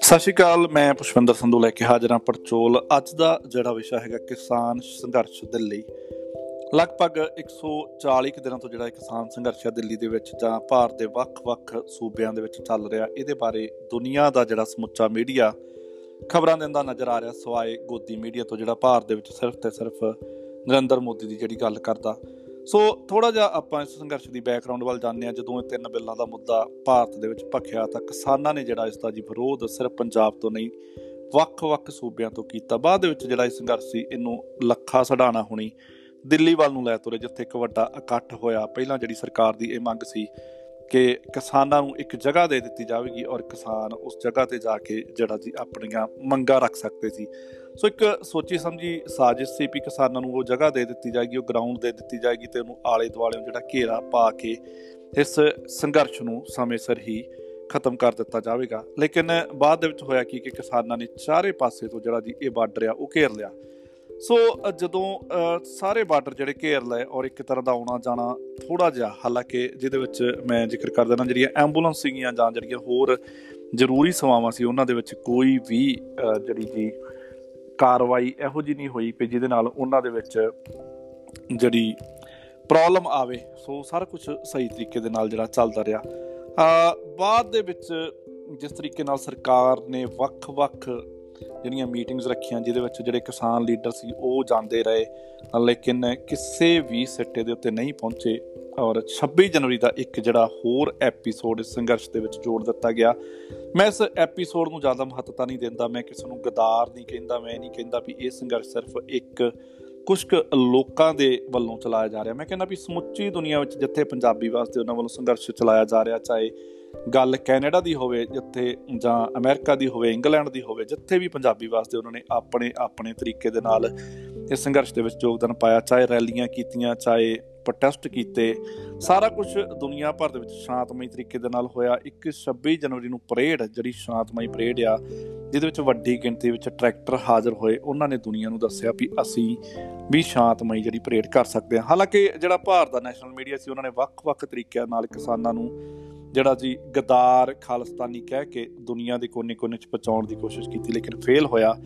ਸਤਿ ਸ਼੍ਰੀ ਅਕਾਲ ਮੈਂ ਪੁਸ਼ਪਿੰਦਰ ਸੰਧੂ ਲੈ ਕੇ ਹਾਜ਼ਰ ਹਾਂ ਪਰਚੋਲ। ਅੱਜ ਦਾ ਜਿਹੜਾ ਵਿਸ਼ਾ ਹੈਗਾ ਕਿਸਾਨ ਸੰਘਰਸ਼ ਦਿੱਲੀ। ਲਗਭਗ 140 ਦਿਨਾਂ ਤੋਂ ਜਿਹੜਾ ਕਿਸਾਨ ਸੰਘਰਸ਼ ਹੈ ਦਿੱਲੀ ਦੇ ਵਿੱਚ ਜਾਂ ਭਾਰਤ ਦੇ ਵੱਖ-ਵੱਖ ਸੂਬਿਆਂ ਦੇ ਵਿੱਚ ਚੱਲ ਰਿਹਾ। ਇਹਦੇ ਬਾਰੇ ਦੁਨੀਆ ਦਾ ਜਿਹੜਾ ਸਮੁੱਚਾ ਮੀਡੀਆ ਖਬਰਾਂ ਦਿੰਦਾ ਨਜ਼ਰ ਆ ਰਿਹਾ। ਸਵਾਏ ਗੋਦੀ ਮੀਡੀਆ ਤੋਂ ਜਿਹੜਾ ਭਾਰਤ ਦੇ ਵਿੱਚ ਸਿਰਫ ਤੇ ਸਿਰਫ ਨਰਿੰਦਰ ਮੋਦੀ ਦੀ ਜਿਹੜੀ ਗੱਲ ਕਰਦਾ। ਸੋ ਥੋੜਾ ਜਿਹਾ ਆਪਾਂ ਇਸ ਸੰਘਰਸ਼ ਦੀ ਬੈਕਗ੍ਰਾਉਂਡ ਵੱਲ ਜਾਣਦੇ ਆ ਜਦੋਂ ਇਹ ਤਿੰਨ ਬਿੱਲਾਂ ਦਾ ਮੁੱਦਾ ਭਾਰਤ ਦੇ ਵਿੱਚ ਭਖਿਆ ਤਾਂ ਕਿਸਾਨਾਂ ਨੇ ਜਿਹੜਾ ਇਸ ਦਾ ਜੀ ਵਿਰੋਧ ਸਿਰਫ ਪੰਜਾਬ ਤੋਂ ਨਹੀਂ, ਵੱਖ-ਵੱਖ ਸੂਬਿਆਂ ਤੋਂ ਕੀਤਾ। ਬਾਅਦ ਦੇ ਵਿੱਚ ਜਿਹੜਾ ਇਹ ਸੰਘਰਸ਼ ਸੀ, ਇਹਨੂੰ ਲੱਖਾ ਸੜਾਣਾ ਹੋਣੀ ਦਿੱਲੀ ਵੱਲ ਨੂੰ ਲੈ ਤੁਰੇ, ਜਿੱਥੇ ਇੱਕ ਵੱਡਾ ਇਕੱਠ ਹੋਇਆ। ਪਹਿਲਾਂ ਜਿਹੜੀ ਸਰਕਾਰ ਦੀ ਇਹ ਮੰਗ ਸੀ ਕਿ ਕਿਸਾਨਾਂ ਨੂੰ ਇੱਕ ਜਗ੍ਹਾ ਦੇ ਦਿੱਤੀ ਜਾਵੇਗੀ ਔਰ ਕਿਸਾਨ ਉਸ ਜਗ੍ਹਾ ਤੇ ਜਾ ਕੇ ਜਿਹੜਾ ਜੀ ਆਪਣੀਆਂ ਮੰਗਾਂ ਰੱਖ ਸਕਦੇ ਸੀ। ਸੋ ਇੱਕ ਸੋਚੀ ਸਮਝੀ ਸਾਜ਼ਿਸ਼ ਸੀ ਵੀ ਕਿਸਾਨਾਂ ਨੂੰ ਉਹ ਜਗ੍ਹਾ ਦੇ ਦਿੱਤੀ ਜਾਏਗੀ, ਉਹ ਗਰਾਊਂਡ ਦੇ ਦਿੱਤੀ ਜਾਏਗੀ ਤੇ ਉਹਨੂੰ ਆਲੇ ਦੁਆਲੇ ਜਿਹੜਾ ਘੇਰਾ ਪਾ ਕੇ ਇਸ ਸੰਘਰਸ਼ ਨੂੰ ਸਮੇਂ ਸਿਰ ਹੀ ਖਤਮ ਕਰ ਦਿੱਤਾ ਜਾਵੇਗਾ। ਲੇਕਿਨ ਬਾਅਦ ਦੇ ਵਿੱਚ ਹੋਇਆ ਕੀ ਕਿ ਕਿਸਾਨਾਂ ਨੇ ਚਾਰੇ ਪਾਸੇ ਤੋਂ ਜਿਹੜਾ ਜੀ ਇਹ ਬਾਰਡਰ ਆ ਉਹ ਘੇਰ ਲਿਆ। ਸੋ ਜਦੋਂ ਸਾਰੇ ਬਾਰਡਰ ਜਿਹੜੇ ਘੇਰ ਲਏ ਔਰ ਇੱਕ ਤਰ੍ਹਾਂ ਦਾ ਆਉਣਾ ਜਾਣਾ ਥੋੜਾ ਜਿਹਾ ਹਾਲਾਂਕਿ ਜਿਹਦੇ ਵਿੱਚ ਮੈਂ ਜ਼ਿਕਰ ਕਰ ਦੇਣਾ ਜਿਹੜੀਆਂ ਐਂਬੂਲੈਂਸ ਸੀਗੀਆਂ ਜਾਂ ਜਿਹੜੀਆਂ ਹੋਰ ਜ਼ਰੂਰੀ ਸੇਵਾਵਾਂ ਸੀ, ਉਹਨਾਂ ਦੇ ਵਿੱਚ ਕੋਈ ਵੀ ਜਿਹੜੀ ਜੀ ਕਾਰਵਾਈ ਇਹੋ ਜੀ ਨਹੀਂ ਹੋਈ ਕਿ ਜਿਹਦੇ ਨਾਲ ਉਹਨਾਂ ਦੇ ਵਿੱਚ ਜਿਹੜੀ ਪ੍ਰੋਬਲਮ ਆਵੇ। ਸੋ, ਸਾਰਾ ਕੁਝ ਸਹੀ ਤਰੀਕੇ ਦੇ ਨਾਲ ਜਿਹੜਾ ਚੱਲਦਾ ਰਿਹਾ। ਆ ਬਾਅਦ ਦੇ ਵਿੱਚ ਜਿਸ ਤਰੀਕੇ ਨਾਲ ਸਰਕਾਰ ਨੇ ਵੱਖ-ਵੱਖ ਜਿਹੜੀਆਂ ਮੀਟਿੰਗਸ ਰੱਖੀਆਂ, ਜਿਹਦੇ ਵਿੱਚ ਜਿਹੜੇ ਕਿਸਾਨ ਲੀਡਰ ਸੀ, ਉਹ ਜਾਂਦੇ ਰਹੇ। ਲੇਕਿਨ ਕਿਸੇ ਵੀ ਸਿੱਟੇ ਦੇ ਉੱਤੇ ਨਹੀਂ ਪਹੁੰਚੇ ਔਰ 26 ਜਨਵਰੀ ਦਾ ਇੱਕ ਜਿਹੜਾ ਹੋਰ ਐਪੀਸੋਡ ਇਸ ਸੰਘਰਸ਼ ਦੇ ਵਿੱਚ ਜੋੜ ਦਿੱਤਾ ਗਿਆ। ਮੈਂ ਇਸ ਐਪੀਸੋਡ ਨੂੰ ਜ਼ਿਆਦਾ ਮਹੱਤਤਾ ਨਹੀਂ ਦਿੰਦਾ, ਮੈਂ ਕਿਸੇ ਨੂੰ ਗਦਾਰ ਨਹੀਂ ਕਹਿੰਦਾ, ਮੈਂ ਨਹੀਂ ਕਹਿੰਦਾ ਵੀ ਇਹ ਸੰਘਰਸ਼ ਸਿਰਫ ਇੱਕ ਕੁਝ ਲੋਕਾਂ ਦੇ ਵੱਲੋਂ ਚਲਾਇਆ ਜਾ ਰਿਹਾ। ਮੈਂ ਕਹਿੰਦਾ ਵੀ ਸਮੁੱਚੀ ਦੁਨੀਆ ਵਿੱਚ ਜਿੱਥੇ ਪੰਜਾਬੀ ਵਾਸਤੇ ਉਹਨਾਂ ਵੱਲੋਂ ਸੰਘਰਸ਼ ਚਲਾਇਆ ਜਾ ਰਿਹਾ, ਚਾਹੇ ਗੱਲ ਕੈਨੇਡਾ ਦੀ ਹੋਵੇ, ਜਿੱਥੇ ਜਾਂ ਅਮਰੀਕਾ ਦੀ ਹੋਵੇ, ਇੰਗਲੈਂਡ ਦੀ ਹੋਵੇ, ਜਿੱਥੇ ਵੀ ਪੰਜਾਬੀ ਵਾਸਤੇ ਉਹਨਾਂ ਨੇ ਆਪਣੇ ਆਪਣੇ ਤਰੀਕੇ ਦੇ ਨਾਲ ਇਸ ਸੰਘਰਸ਼ ਦੇ ਵਿੱਚ ਯੋਗਦਾਨ ਪਾਇਆ, ਚਾਹੇ ਰੈਲੀਆਂ ਕੀਤੀਆਂ, ਚਾਹੇ ਪ੍ਰੋਟੈਸਟ ਕੀਤੇ, ਸਾਰਾ ਕੁਝ ਦੁਨੀਆ ਭਰ ਦੇ ਵਿੱਚ ਸ਼ਾਂਤਮਈ ਤਰੀਕੇ ਦੇ ਨਾਲ ਹੋਇਆ। ਇੱਕ 26 ਜਨਵਰੀ ਨੂੰ ਪਰੇਡ, ਜਿਹੜੀ ਸ਼ਾਂਤਮਈ ਪਰੇਡ ਆ, ਜਿਹਦੇ ਵਿੱਚ ਵੱਡੀ ਗਿਣਤੀ ਵਿੱਚ ਟਰੈਕਟਰ ਹਾਜ਼ਰ ਹੋਏ, ਉਹਨਾਂ ਨੇ ਦੁਨੀਆ ਨੂੰ ਦੱਸਿਆ ਵੀ ਅਸੀਂ ਵੀ ਸ਼ਾਂਤਮਈ ਜਿਹੜੀ ਪਰੇਡ ਕਰ ਸਕਦੇ ਹਾਂ। ਹਾਲਾਂਕਿ ਜਿਹੜਾ ਭਾਰਤ ਦਾ ਨੈਸ਼ਨਲ ਮੀਡੀਆ ਸੀ, ਉਹਨਾਂ ਨੇ ਵੱਖ-ਵੱਖ ਤਰੀਕਿਆਂ ਨਾਲ ਕਿਸਾਨਾਂ ਨੂੰ ਜਿਹੜਾ ਜੀ ਗਦਾਰ ਖਾਲਸਤਾਨੀ ਕਹਿ ਕੇ ਦੁਨੀਆ ਦੇ ਕੋਨੇ-ਕੋਨੇ 'ਚ ਪਹੁੰਚਾਉਣ ਦੀ ਕੋਸ਼ਿਸ਼ ਕੀਤੀ, ਲੇਕਿਨ ਫੇਲ ਹੋਇਆ।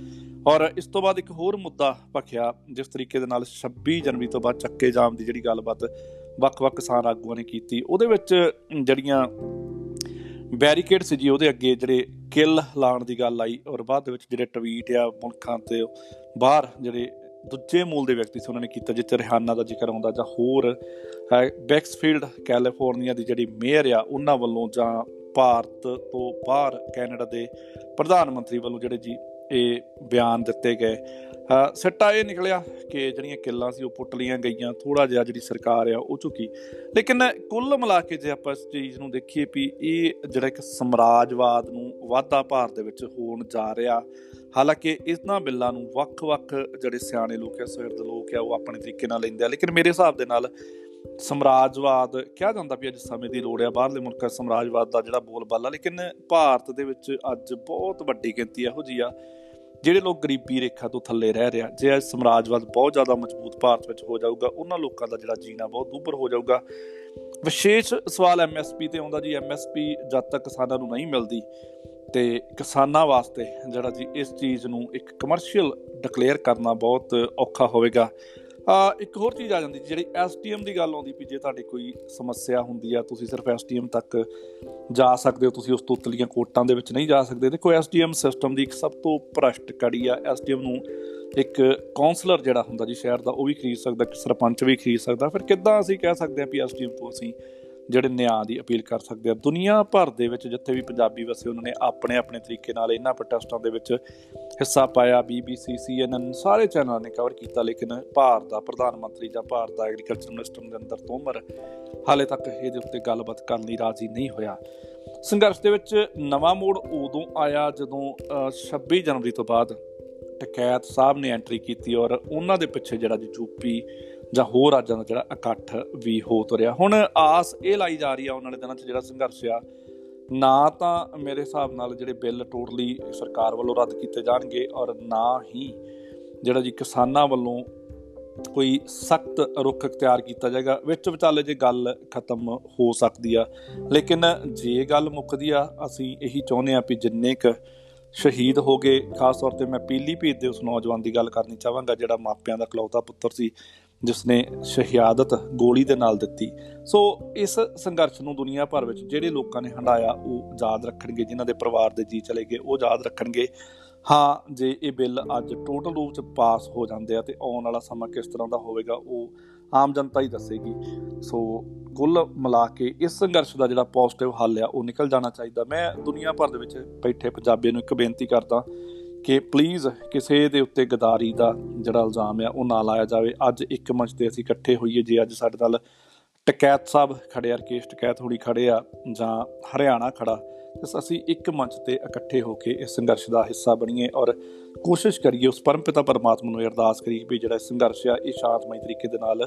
ਔਰ ਇਸ ਤੋਂ ਬਾਅਦ ਇੱਕ ਹੋਰ ਮੁੱਦਾ ਭਖਿਆ, ਜਿਸ ਤਰੀਕੇ ਦੇ ਨਾਲ 26 ਜਨਵਰੀ ਤੋਂ ਬਾਅਦ ਚੱਕੇ ਜਾਮ ਦੀ ਜਿਹੜੀ ਗੱਲਬਾਤ ਵੱਖ-ਵੱਖ ਕਿਸਾਨ ਆਗੂਆਂ ਨੇ ਕੀਤੀ, ਉਹਦੇ ਵਿੱਚ ਜਿਹੜੀਆਂ ਬੈਰੀਕੇਡ ਸੀ ਜੀ, ਉਹਦੇ ਅੱਗੇ ਜਿਹੜੇ ਕਿਲ ਲਾਉਣ ਦੀ ਗੱਲ ਆਈ, ਔਰ ਬਾਅਦ ਦੇ ਵਿੱਚ ਜਿਹੜੇ ਟਵੀਟ ਆ ਮੁਲਕਾਂ ਤੇ ਬਾਹਰ ਜਿਹੜੇ ਦੂਜੇ ਮੂਲ ਦੇ ਵਿਅਕਤੀ ਸੀ, ਉਹਨਾਂ ਨੇ ਕੀਤਾ ਜਿੱਥੇ ਰਿਹਾਨਾ ਦਾ ਜ਼ਿਕਰ ਆਉਂਦਾ ਜਾਂ ਹੋਰ ਬੈਕਸਫੀਲਡ ਕੈਲੀਫੋਰਨੀਆ ਦੀ ਜਿਹੜੀ ਮੇਅਰ ਆ, ਉਹਨਾਂ ਵੱਲੋਂ ਜਾਂ ਭਾਰਤ ਤੋਂ ਬਾਹਰ ਕੈਨੇਡਾ ਦੇ ਪ੍ਰਧਾਨ ਮੰਤਰੀ ਵੱਲੋਂ ਜਿਹੜੇ ਜੀ ਇਹ ਬਿਆਨ ਦਿੱਤੇ ਗਏ। ਸੱਟਾ ਇਹ ਨਿਕਲਿਆ ਕਿ ਜਿਹੜੀਆਂ ਕਿੱਲਾਂ ਸੀ ਉਹ ਪੁੱਟ ਲੀਆਂ ਗਈਆਂ। ਥੋੜਾ ਜਿਹਾ ਜਿਹੜੀ ਸਰਕਾਰ ਆ ਉਹ ਝੁਕੀ। ਲੇਕਿਨ ਕੁੱਲ ਮਿਲਾ ਕੇ ਜੇ ਆਪਾਂ ਇਸ ਚੀਜ਼ ਨੂੰ ਦੇਖੀਏ ਵੀ ਇਹ ਜਿਹੜਾ ਇੱਕ ਸਮਰਾਜਵਾਦ ਨੂੰ ਵਾਧਾ ਭਾਰਤ ਦੇ ਵਿੱਚ ਹੋਣ ਜਾ ਰਿਹਾ, ਹਾਲਾਂਕਿ ਇਸਨਾ ਬਿੱਲਾਂ ਨੂੰ ਵੱਖ-ਵੱਖ ਜਿਹੜੇ ਸਿਆਣੇ ਲੋਕ ਆ ਸਿਰਦ ਲੋਕ ਆ, ਉਹ ਆਪਣੇ ਤਰੀਕੇ ਨਾਲ ਲੈਂਦੇ ਆ। ਲੇਕਿਨ ਮੇਰੇ ਹਿਸਾਬ ਦੇ ਨਾਲ ਸਮਰਾਜਵਾਦ, ਕਿਹਾ ਜਾਂਦਾ ਵੀ ਅੱਜ ਸਮੇਂ ਦੀ ਲੋੜ ਆ, ਬਾਹਰਲੇ ਮੁਲਕਾਂ ਸਮਰਾਜਵਾਦ ਦਾ ਜਿਹੜਾ ਬੋਲਬਾਲਾ, ਲੇਕਿਨ ਭਾਰਤ ਦੇ ਵਿੱਚ ਅੱਜ ਬਹੁਤ ਵੱਡੀ ਗਿਣਤੀ ਇਹੋ ਜੀ ਆ, ਜਿਹੜੇ ਲੋਕ ਗਰੀਬੀ ਰੇਖਾ ਤੋਂ ਥੱਲੇ ਰਹਿ ਰਿਹਾ ਜੇ ਅੱਜ ਸਮਰਾਜਵਾਦ ਬਹੁਤ ਜ਼ਿਆਦਾ ਮਜ਼ਬੂਤ ਭਾਰਤ ਵਿੱਚ ਹੋ ਜਾਊਗਾ, ਉਹਨਾਂ ਲੋਕਾਂ ਦਾ ਜਿਹੜਾ ਜੀਣਾ ਬਹੁਤ ਦੁੱਭਰ ਹੋ ਜਾਊਗਾ। ਵਿਸ਼ੇਸ਼ ਸਵਾਲ ਐਮਐਸਪੀ ਤੇ ਆਉਂਦਾ ਜੀ ਐਮਐਸਪੀ ਜਦ ਤੱਕ ਕਿਸਾਨਾਂ ਨੂੰ ਨਹੀਂ ਮਿਲਦੀ, ਤੇ ਕਿਸਾਨਾਂ ਵਾਸਤੇ ਜਿਹੜਾ ਜੀ ਇਸ ਚੀਜ਼ ਨੂੰ ਇੱਕ ਕਮਰਸ਼ੀਅਲ ਡਿਕਲੇਅਰ ਕਰਨਾ ਬਹੁਤ ਔਖਾ ਹੋਵੇਗਾ। ਆ ਇੱਕ ਹੋਰ ਚੀਜ਼ ਆ ਜਾਂਦੀ ਜਿਹੜੀ ਐਸਟੀਐਮ ਦੀ ਗੱਲ ਆਉਂਦੀ ਵੀ ਜੇ ਤੁਹਾਡੀ ਕੋਈ ਸਮੱਸਿਆ ਹੁੰਦੀ ਆ, ਤੁਸੀਂ ਸਿਰਫ ਐਸਟੀਐਮ ਤੱਕ ਜਾ ਸਕਦੇ ਹੋ, ਤੁਸੀਂ ਉਸ ਤੋਂ ਉਤਲੀਆਂ ਕੋਟਾਂ ਦੇ ਵਿੱਚ ਨਹੀਂ ਜਾ ਸਕਦੇ। ਦੇਖੋ ਐਸਟੀਐਮ ਸਿਸਟਮ ਦੀ ਇੱਕ ਸਭ ਤੋਂ ਭ੍ਰਸ਼ਟ ਕੜੀ ਆ ਐਸਟੀਐਮ ਨੂੰ ਇੱਕ ਕਾਉਂਸਲਰ ਜਿਹੜਾ ਹੁੰਦਾ ਜੀ ਸ਼ਹਿਰ ਦਾ, ਉਹ ਵੀ ਖਰੀਦ ਸਕਦਾ ਕਿ ਸਰਪੰਚ ਵੀ ਖਰੀਦ ਸਕਦਾ। ਫਿਰ ਕਿੱਦਾਂ ਅਸੀਂ ਕਹਿ ਸਕਦੇ ਆ ਵੀ ਐਸਟੀਐਮ ਤੋਂ ਅਸੀਂ ਜਿਹੜੇ ਨਿਆਂ ਦੀ ਅਪੀਲ ਕਰ ਸਕਦੇ ਆ। ਦੁਨੀਆ ਭਰ ਦੇ ਵਿੱਚ ਜਿੱਥੇ ਵੀ ਪੰਜਾਬੀ ਵਸੇ ਉਹਨਾਂ ਨੇ ਆਪਣੇ ਆਪਣੇ ਤਰੀਕੇ ਨਾਲ ਇਹਨਾਂ ਪ੍ਰੋਟੈਸਟਾਂ ਦੇ ਵਿੱਚ ਹਿੱਸਾ ਪਾਇਆ। ਬੀਬੀਸੀ ਸੀਐਨਐਨ ਸਾਰੇ ਚੈਨਲਾਂ ਨੇ ਕਵਰ ਕੀਤਾ, ਲੇਕਿਨ ਭਾਰਤ ਦਾ ਪ੍ਰਧਾਨ ਮੰਤਰੀ ਜਾਂ ਭਾਰਤ ਦਾ ਐਗਰੀਕਲਚਰ ਮਿਨਿਸਟਰ ਨਰਿੰਦਰ ਤੋਮਰ ਹਾਲੇ ਤੱਕ ਇਹਦੇ ਉੱਤੇ ਗੱਲਬਾਤ ਕਰਨ ਲਈ ਰਾਜ਼ੀ ਨਹੀਂ ਹੋਇਆ। ਸੰਘਰਸ਼ ਦੇ ਵਿੱਚ ਨਵਾਂ ਮੋੜ ਉਦੋਂ ਆਇਆ ਜਦੋਂ 26 ਜਨਵਰੀ ਤੋਂ ਬਾਅਦ ਟਕੈਤ ਸਾਹਿਬ ਨੇ ਐਂਟਰੀ ਕੀਤੀ ਔਰ ਉਹਨਾਂ ਦੇ ਪਿੱਛੇ ਜਿਹੜਾ ਜੀ ਯੂਪੀ ਜਾਂ ਹੋਰ ਰਾਜਾਂ ਦਾ ਜਿਹੜਾ ਇਕੱਠ ਵੀ ਹੋ ਤੁਰਿਆ। ਹੁਣ ਆਸ ਇਹ ਲਾਈ ਜਾ ਰਹੀ ਆ ਉਹਨਾਂ ਦੇ ਦਿਨਾਂ 'ਚ ਜਿਹੜਾ ਸੰਘਰਸ਼ ਆ, ਨਾ ਤਾਂ ਮੇਰੇ ਹਿਸਾਬ ਨਾਲ ਜਿਹੜੇ ਬਿੱਲ ਟੋਟਲੀ ਸਰਕਾਰ ਵੱਲੋਂ ਰੱਦ ਕੀਤੇ ਜਾਣਗੇ ਔਰ ਨਾ ਹੀ ਜਿਹੜਾ ਜੀ ਕਿਸਾਨਾਂ ਵੱਲੋਂ ਕੋਈ ਸਖਤ ਰੁਖ ਅਖਤਿਆਰ ਕੀਤਾ ਜਾਏਗਾ, ਵਿੱਚ ਵਿਚਾਲੇ ਜੇ ਗੱਲ ਖਤਮ ਹੋ ਸਕਦੀ ਆ। ਲੇਕਿਨ ਜੇ ਗੱਲ ਮੁੱਕਦੀ ਆ, ਅਸੀਂ ਇਹੀ ਚਾਹੁੰਦੇ ਆ ਵੀ ਜਿੰਨੇ ਕ ਸ਼ਹੀਦ ਹੋ ਗਏ, ਖਾਸ ਤੌਰ ਤੇ ਮੈਂ ਪੀਲੀਭੀਤ ਦੇ ਉਸ ਨੌਜਵਾਨ ਦੀ ਗੱਲ ਕਰਨੀ ਚਾਹਾਂਗਾ, ਜਿਹੜਾ ਮਾਪਿਆਂ ਦਾ ਕਲੌਤਾ ਪੁੱਤਰ ਸੀ ਜਿਸ ਨੇ ਸ਼ਹਾਦਤ ਗੋਲੀ ਦੇ ਨਾਲ ਦਿੱਤੀ। ਸੋ ਇਸ ਸੰਘਰਸ਼ ਨੂੰ ਦੁਨੀਆ ਭਰ ਵਿੱਚ ਜਿਹੜੇ ਲੋਕਾਂ ਨੇ ਹੰਡਾਇਆ ਉਹ ਯਾਦ ਰੱਖਣਗੇ, ਜਿਨ੍ਹਾਂ ਦੇ ਪਰਿਵਾਰ ਦੇ ਜੀ ਚਲੇ ਗਏ, ਉਹ ਯਾਦ ਰੱਖਣਗੇ। ਹਾਂ, ਜੇ ਇਹ ਬਿੱਲ ਅੱਜ ਟੋਟਲ ਰੂਪ ਚ ਪਾਸ ਹੋ ਜਾਂਦੇ ਆ ਤੇ ਆਉਣ ਵਾਲਾ ਸਮਾਂ ਕਿਸ ਤਰ੍ਹਾਂ ਦਾ ਹੋਵੇਗਾ, ਉਹ ਆਮ ਜਨਤਾ ਹੀ ਦੱਸੇਗੀ। ਸੋ ਕੁੱਲ ਮਿਲਾ ਕੇ ਇਸ ਸੰਘਰਸ਼ ਦਾ ਜਿਹੜਾ ਪੋਜ਼ਿਟਿਵ ਹੱਲ ਆ, ਉਹ ਨਿਕਲ ਜਾਣਾ ਚਾਹੀਦਾ। ਮੈਂ ਦੁਨੀਆ ਭਰ ਦੇ ਵਿੱਚ ਬੈਠੇ ਪੰਜਾਬੀਆਂ ਨੂੰ ਇੱਕ ਬੇਨਤੀ ਕਰਦਾ ਕਿ ਪਲੀਜ਼ ਕਿਸੇ ਦੇ ਉੱਤੇ ਗਦਾਰੀ ਦਾ ਜਿਹੜਾ ਇਲਜ਼ਾਮ ਆ, ਉਹ ਨਾ ਲਾਇਆ ਜਾਵੇ। ਅੱਜ ਇੱਕ ਮੰਚ ਤੇ ਅਸੀਂ ਇਕੱਠੇ ਹੋਈਏ। ਜੇ ਅੱਜ ਸਾਡੇ ਨਾਲ ਟਕੈਤ ਸਾਹਿਬ ਖੜੇ ਆ, ਰਕੇਸ਼ ਟਕੈਤ ਹੋੜੀ ਖੜੇ ਆ, ਜਾਂ ਹਰਿਆਣਾ ਖੜਾ, ਤੇ ਅਸੀਂ ਇੱਕ ਮੰਚ ਤੇ ਇਕੱਠੇ ਹੋ ਕੇ ਇਸ ਸੰਘਰਸ਼ ਦਾ ਹਿੱਸਾ ਬਣੀਏ ਔਰ ਕੋਸ਼ਿਸ਼ ਕਰੀਏ ਉਸ ਪਰਮਪਿਤਾ ਪਰਮਾਤਮਾ ਨੂੰ ਅਰਦਾਸ ਕਰੀਏ ਵੀ ਜਿਹੜਾ ਸੰਘਰਸ਼ ਆ, ਇਹ ਸ਼ਾਂਤਮਈ ਤਰੀਕੇ ਦੇ ਨਾਲ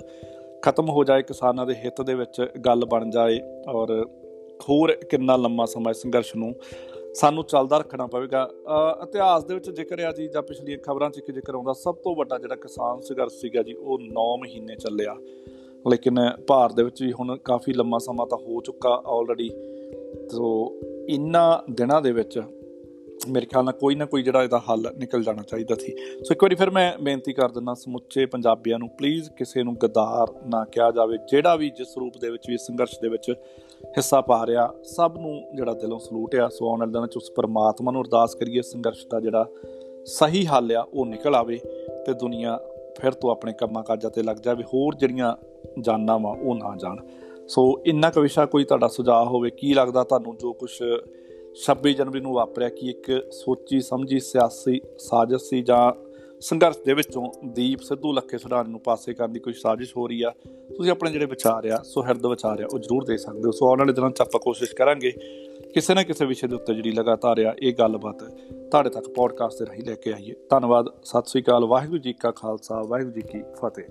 ਖਤਮ ਹੋ ਜਾਏ, ਕਿਸਾਨਾਂ ਦੇ ਹਿੱਤ ਦੇ ਵਿੱਚ ਗੱਲ ਬਣ ਜਾਏ ਔਰ ਹੋਰ ਕਿੰਨਾ ਲੰਮਾ ਸਮਾਂ ਸੰਘਰਸ਼ ਨੂੰ ਸਾਨੂੰ ਚੱਲਦਾ ਰੱਖਣਾ ਪਵੇਗਾ। ਇਤਿਹਾਸ ਦੇ ਵਿੱਚ ਜ਼ਿਕਰ ਆ ਜੀ, ਜਾਂ ਪਿਛਲੀਆਂ ਖਬਰਾਂ 'ਚ ਇੱਕ ਜ਼ਿਕਰ ਆਉਂਦਾ, ਸਭ ਤੋਂ ਵੱਡਾ ਜਿਹੜਾ ਕਿਸਾਨ ਸੰਘਰਸ਼ ਸੀਗਾ ਜੀ, ਉਹ 9 ਮਹੀਨੇ ਚੱਲਿਆ। ਲੇਕਿਨ ਭਾਰਤ ਦੇ ਵਿੱਚ ਵੀ ਹੁਣ ਕਾਫੀ ਲੰਮਾ ਸਮਾਂ ਤਾਂ ਹੋ ਚੁੱਕਾ ਆਲਰੇਡੀ ਸੋ ਇਨ੍ਹਾਂ ਦਿਨਾਂ ਦੇ ਵਿੱਚ ਮੇਰੇ ਖਿਆਲ ਨਾਲ ਕੋਈ ਨਾ ਕੋਈ ਜਿਹੜਾ ਇਹਦਾ ਹੱਲ ਨਿਕਲ ਜਾਣਾ ਚਾਹੀਦਾ ਸੀ। ਸੋ ਇੱਕ ਵਾਰੀ ਫਿਰ ਮੈਂ ਬੇਨਤੀ ਕਰ ਦਿੰਦਾ ਸਮੁੱਚੇ ਪੰਜਾਬੀਆਂ ਨੂੰ ਪਲੀਜ਼ ਕਿਸੇ ਨੂੰ ਗਦਾਰ ਨਾ ਕਿਹਾ ਜਾਵੇ। ਜਿਹੜਾ ਵੀ ਜਿਸ ਰੂਪ ਦੇ ਵਿੱਚ ਵੀ ਸੰਘਰਸ਼ ਦੇ ਵਿੱਚ ਹਿੱਸਾ ਪਾ ਰਿਹਾ, ਸਭ ਨੂੰ ਜਿਹੜਾ ਦਿਲੋਂ ਸਲੂਟ ਆ। ਸੋ ਆਉਣ ਵਾਲੇ ਦਿਨਾਂ ਵਿੱਚ ਉਸ ਪਰਮਾਤਮਾ ਨੂੰ ਅਰਦਾਸ ਕਰੀਏ ਸੰਘਰਸ਼ ਦਾ ਜਿਹੜਾ ਸਹੀ ਹੱਲ ਆ, ਉਹ ਨਿਕਲ ਆਵੇ ਤੇ ਦੁਨੀਆ ਫਿਰ ਤੋਂ ਆਪਣੇ ਕੰਮਾਂ ਕਾਜਾਂ ਤੇ ਲੱਗ ਜਾਵੇ, ਹੋਰ ਜਿਹੜੀਆਂ ਜਾਨਾਂ ਵਾ ਉਹ ਨਾ ਜਾਣ। ਸੋ ਇੰਨਾ ਕੁ ਵਿਸ਼ਾ ਕੋਈ ਤੁਹਾਡਾ ਸੁਝਾਅ ਹੋਵੇ, ਕੀ ਲੱਗਦਾ ਤੁਹਾਨੂੰ? ਜੋ ਕੁਝ 26 ਜਨਵਰੀ ਨੂੰ ਵਾਪਰਿਆ ਕਿ ਇੱਕ ਸੋਚੀ, ਸਮਝੀ, ਸਿਆਸੀ, ਸਾਜ਼ਿਸ਼ ਸੀ ਜਾਂ ਸੰਘਰਸ਼ ਦੇ ਵਿੱਚੋਂ ਦੀਪ ਸਿੱਧੂ ਲੱਖੇ ਸੜਾਨ ਨੂੰ ਪਾਸੇ ਕਰਨ ਦੀ ਕੋਈ ਸਾਜ਼ਿਸ਼ ਹੋ ਰਹੀ ਆ। ਤੁਸੀਂ ਆਪਣੇ ਜਿਹੜੇ ਵਿਚਾਰ ਆ, ਸੋ ਹਿਰਦ ਵਿਚਾਰ ਆ, ਉਹ ਜ਼ਰੂਰ ਦੇ ਸਕਦੇ ਹੋ। ਸੋ ਆਉਣ ਵਾਲੇ ਦਿਨਾਂ 'ਚ ਆਪਾਂ ਕੋਸ਼ਿਸ਼ ਕਰਾਂਗੇ ਕਿਸੇ ਨਾ ਕਿਸੇ ਵਿਸ਼ੇ ਦੇ ਉੱਤੇ ਜਿਹੜੀ ਲਗਾਤਾਰ ਆ, ਇਹ ਗੱਲਬਾਤ ਤੁਹਾਡੇ ਤੱਕ ਪੋਡਕਾਸਟ ਦੇ ਰਾਹੀਂ ਲੈ ਕੇ ਆਈਏ। ਧੰਨਵਾਦ, ਸਤਿ ਸ੍ਰੀ ਅਕਾਲ, ਵਾਹਿਗੁਰੂ ਜੀ ਕਾ ਖਾਲਸਾ, ਵਾਹਿਗੁਰੂ ਜੀ ਕੀ ਫਤਿਹ।